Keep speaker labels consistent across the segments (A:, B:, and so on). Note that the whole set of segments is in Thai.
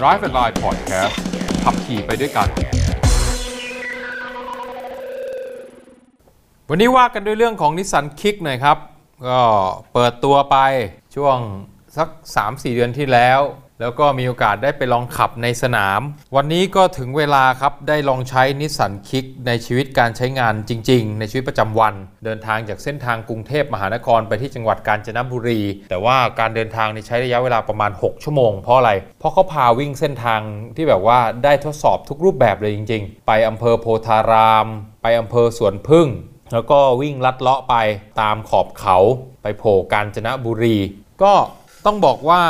A: Drive and Line Podcast ขับขี่ไปด้วยกัน วันนี้ว่ากันด้วยเรื่องของ Nissan Kicks หน่อยครับ ก็เปิดตัวไปช่วงสัก 3-4 เดือนที่แล้ว แล้วก็มีโอกาสได้ไปลองขับในสนาม วันนี้ก็ถึงเวลาครับ ได้ลองใช้ Nissan Kicks ในชีวิตการใช้งานจริง ๆ ในชีวิตประจำวัน เดินทางจากเส้นทางกรุงเทพมหานครไปที่จังหวัดกาญจนบุรี แต่ว่าการเดินทางนี่ใช้ระยะเวลาประมาณ 6 ชั่วโมง เพราะอะไร เพราะเขาพาวิ่งเส้นทางที่แบบว่าได้ทดสอบทุกรูปแบบเลยจริง ๆ ไปอำเภอโพธาราม ไปอำเภอสวนพึ่ง แล้วก็วิ่งลัดเลาะไปตามขอบเขา ไปโผล่กาญจนบุรี ก็ ต้องบอกว่า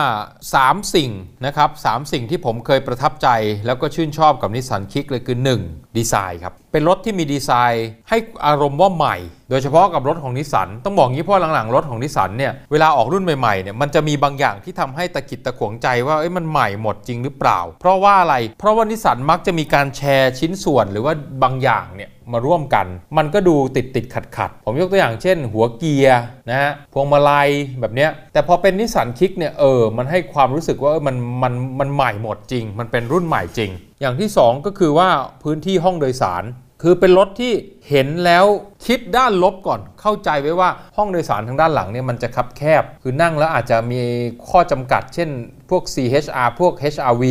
A: 3 สิ่งนะครับสสิ่งที่ผมเคยประทับใจ แล้วก็ชื่นชอบกับนิสสันคิกเลยคือ 1. ดีไซน์ครับ เป็นรถที่มีดีไซน์ให้อารมณ์ว่าใหม่ โดยเฉพาะกับรถของนิสสันต้องบอกงี้เพราะหลังๆ รถของนิสสันเนี่ยเวลาออกรุ่นใหม่ๆเนี่ยมันจะมีบางอย่างที่ทำให้ตะขิดตะขวงใจว่าเอ้ยมันใหม่หมดจริงหรือเปล่า เพราะว่าอะไร เพราะว่านิสสันมักจะมีการแชร์ชิ้นส่วนหรือว่าบางอย่างเนี่ยมาร่วมกัน มันก็ดูติดติดขัดขัดผมยกตัวอย่างเช่น หัวเกียร์นะฮะพวงมาลัยแบบเนี้ยแต่พอเป็น Nissan Kicks เนี่ยเออมันให้ความรู้สึกว่าออมันมันมันใหม่หมดจริง มันเป็นรุ่นใหม่จริง อย่างที่ 2 ก็คือว่าพื้นที่ห้องโดยสาร คือเป็นรถที่เห็นแล้วคิดด้านลบก่อน เข้าใจไว้ว่าห้องโดยสารทางด้านหลังเนี่ยมันจะคับแคบ คือนั่งแล้วอาจจะมีข้อจำกัด เช่น พวก CHR พวก HRV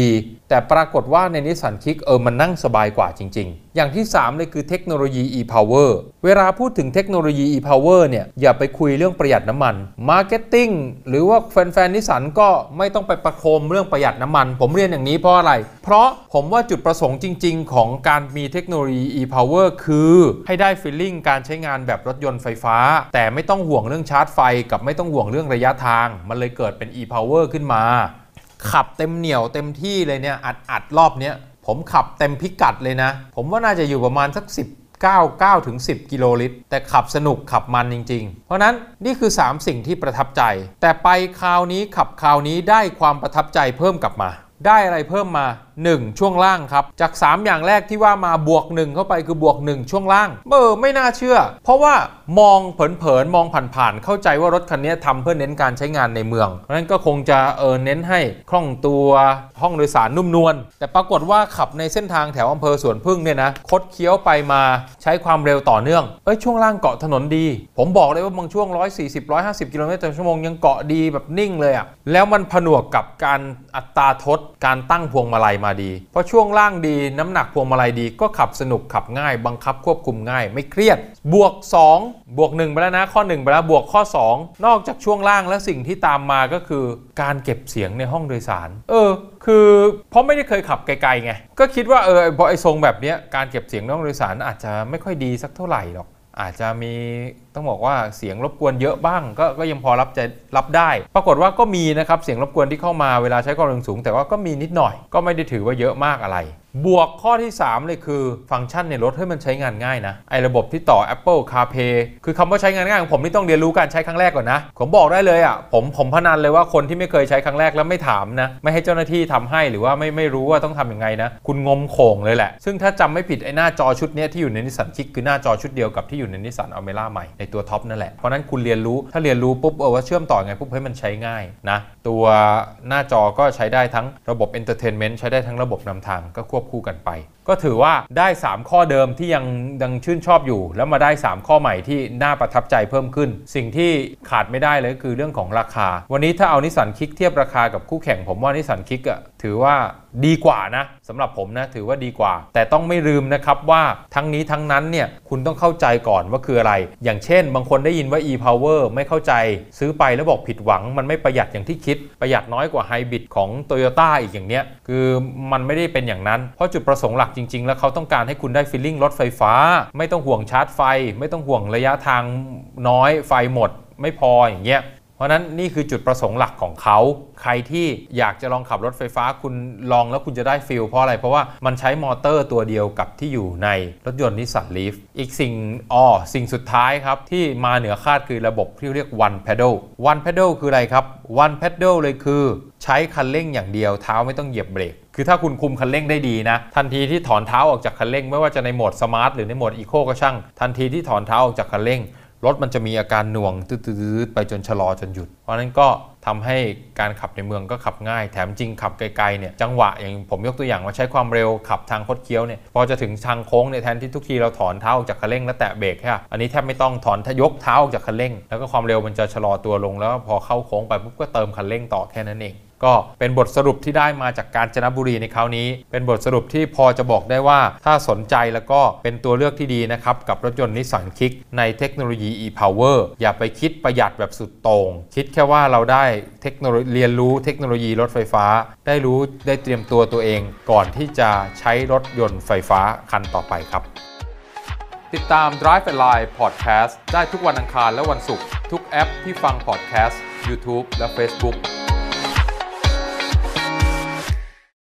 A: แต่ปรากฏว่าในนิสสันคิกเออมันนั่งสบายกว่าจริง ๆ อย่างที่ 3 เลยคือเทคโนโลยี e-power เวลาพูดถึงเทคโนโลยี e-power เนี่ยอย่าไปคุยเรื่องประหยัดน้ำมัน marketing หรือว่าแฟนๆนิสสันก็ไม่ต้องไปประโคมเรื่องประหยัดน้ำมัน ผมเรียนอย่างนี้เพราะอะไร เพราะผมว่าจุดประสงค์จริง ๆ ของการมีเทคโนโลยี e-power คือให้ได้ feeling การใช้งานแบบรถยนต์ไฟฟ้า แต่ไม่ต้องห่วงเรื่องชาร์จไฟ กับไม่ต้องห่วงเรื่องระยะทาง มันเลยเกิดเป็น e-power ขึ้นมา ขับเต็มเหนียวเต็มที่เลยเนี่ยอัดอัดรอบเนี้ยผมขับเต็มพิกัดเลยนะ ผมว่าน่าจะอยู่ประมาณสัก 10 9 9ถึง10 กิโลลิตร แต่ขับสนุกขับมันจริง ๆ เพราะนั้นนี่คือ 3 สิ่งที่ประทับใจ แต่ไปคราวนี้ขับคราวนี้ได้ความประทับใจเพิ่มกลับมา ได้อะไรเพิ่มมา 1 ช่วงล่างครับ จาก 3 อย่างแรกที่ว่ามาบวก 1 เข้าไปคือบวก 1 ช่วงล่างเออไม่น่าเชื่อ เพราะว่ามองเผินๆ มองผ่านๆ เข้าใจว่ารถคันนี้ทำเพื่อเน้นการใช้งานในเมือง เพราะฉะนั้นก็คงจะเออเน้นให้คล่องตัวห้องโดยสารนุ่มนวลแต่ปรากฏว่าขับในเส้นทางแถวอำเภอสวนพึ่งเนี่ยนะคดเคี้ยวไปมาใช้ความเร็วต่อเนื่องเอ้ยช่วงล่างเกาะถนนดี ผมบอกเลยว่าบางช่วง 140 150 กิโลเมตรต่อชั่วโมงยังเกาะดีแบบนิ่งเลยอะแล้วมันผนวกกับการอัตราทดการตั้งพวงมาลัยมาดี เพราะช่วงล่างดีน้ำหนักพวงมาลัยดีก็ขับสนุกขับง่าย บังคับควบคุมง่าย ไม่เครียด บวก 2 บวก 1 ไปแล้วนะ ข้อ 1 ไปแล้วบวกข้อ 2 นอกจากช่วงล่างและสิ่งที่ตามมาก็คือ การเก็บเสียงในห้องโดยสาร เออ คือเพราะไม่ได้เคยขับไกลๆไงก็คิดว่าเออพอไอ้ทรงแบบนี้การเก็บเสียงในห้องโดยสารอาจจะไม่ค่อยดีสักเท่าไหร่หรอกอาจจะมี ต้องบอกว่าเสียงรบกวนเยอะบ้างก็ก็ยังพอรับใจรับได้ ปรากฏว่าก็มีนะครับเสียงรบกวนที่เข้ามาเวลาใช้ความเร็วสูง แต่ว่าก็มีนิดหน่อย ก็ไม่ได้ถือว่าเยอะมากอะไร บวกข้อที่ 3 เลยคือฟังก์ชันในรถให้มันใช้งานง่ายนะไอ้ระบบที่ต่อ Apple CarPlay คือคำว่าใช้งานง่ายของผมนี่ต้องเรียนรู้การใช้ครั้งแรกก่อนนะ ผมบอกได้เลยอะผมผมพนันเลยว่าคนที่ไม่เคยใช้ครั้งแรกแล้วไม่ถามนะไม่ให้เจ้าหน้าที่ทำให้หรือว่าไม่ไม่รู้ว่าต้องทำยังไงนะ คุณงมโขงเลยแหละ ซึ่งถ้าจำไม่ผิดไอ้หน้าจอชุดนี้ที่อยู่ใน Nissan Kicks คือหน้าจอชุดเดียวกับที่อยู่ใน Nissan Almera ใหม่ในตัวท็อปนั่นแหละ เพราะนั้นคุณเรียนรู้ถ้าเรียนรู้ปุ๊บเออว่าเชื่อมต่อไงปุ๊บให้มันใช้ง่ายนะตัวหน้าจอก็ใช้ได้ทั้งระบบ Entertainment ใช้ได้ทั้งระบบนำทางก็ควบคู่กันไป ก็ถือว่าได้ 3 ข้อเดิมที่ยังยังชื่นชอบอยู่ แล้วมาได้ 3 ข้อใหม่ที่น่าประทับใจเพิ่มขึ้น สิ่งที่ขาดไม่ได้เลยก็คือเรื่องของราคา วันนี้ถ้าเอานิสสันคิกส์เทียบราคากับคู่แข่งผมว่านิสสันคิกส์อะ ถือว่าดีกว่านะสำหรับผมนะถือว่าดีกว่า แต่ต้องไม่ลืมนะครับว่าทั้งนี้ทั้งนั้นเนี่ยคุณต้องเข้าใจก่อนว่าคืออะไร อย่างเช่น บางคนได้ยินว่า e-power ไม่เข้าใจซื้อไปแล้วบอกผิดหวัง มันไม่ประหยัดอย่างที่คิด ประหยัดน้อยกว่าไฮบริดของ Toyota อีกอย่างเนี้ยคือมันไม่ได้เป็นอย่างนั้น เพราะจุดประสงค์หลักจริง ๆ แล้วเขาต้องการให้คุณได้ feeling รถไฟฟ้า ไม่ต้องห่วงชาร์จไฟ ไม่ต้องห่วงระยะทางน้อยไฟหมด ไม่พออย่างเงี้ย เพราะนั้นนี่คือจุดประสงค์หลักของเขา ใครที่อยากจะลองขับรถไฟฟ้าคุณลองแล้วคุณจะได้ feel เพราะอะไร เพราะว่ามันใช้มอเตอร์ตัวเดียวกับที่อยู่ในรถยนต์นิสสันลีฟอีกสิ่งอ๋อสิ่งสุดท้ายครับ ที่มาเหนือคาดคือระบบที่เรียก one pedal one pedal คืออะไรครับ one pedal เลยคือใช้คันเร่งอย่างเดียวเท้าไม่ต้องเหยียบเบรกคือถ้าคุณคุมคันเร่งได้ดีนะ ทันทีที่ถอนเท้าออกจากคันเร่ง ไม่ว่าจะในโหมด Smart หรือในโหมด Eco ก็ช่าง ทันทีที่ถอนเท้าออกจากคันเร่ง รถมันจะมีอาการหน่วงตืดๆไปจนชะลอจนหยุด เพราะนั้นก็ ทำให้การขับในเมืองก็ขับง่าย แถมยิ่งขับไกลๆเนี่ยจังหวะอย่างผมยกตัวอย่างว่าใช้ความเร็วขับทางคดเคี้ยวเนี่ยพอจะถึงทางโค้งเนี่ยแทนที่ทุกทีเราถอนเท้าออกจากคันเร่งแล้วแตะเบรกใช่ะอันนี้แทบไม่ต้องถอนยกเท้าออกจากคันเร่ง แล้วก็ความเร็วมันจะชะลอตัวลง แล้วพอเข้าโค้งไปปุ๊บก็เติมคันเร่งต่อแค่นั้นเองก็เป็นบทสรุปที่ได้มาจากการจนบุรีในคราวนี้ เป็นบทสรุปที่พอจะบอกได้ว่า ถ้าสนใจแล้วก็เป็นตัวเลือกที่ดีนะครับ กับรถยนต์นิสสันคิกส์ในเทคโนโลยี e-power อย่าไปคิดประหยัดแบบสุดโต่งคิดแค่ว่าเราได้เทคโนโลยีเรียนรู้เทคโนโลยีรถไฟฟ้า ได้รู้ได้เตรียมตัวตัวเอง ก่อนที่จะใช้รถยนต์ไฟฟ้าคันต่อไปครับ ติดตาม Drive and Line Podcast ได้ทุกวันอังคารและวันศุกร์ทุกแอปที่ฟัง podcast YouTube และ Facebook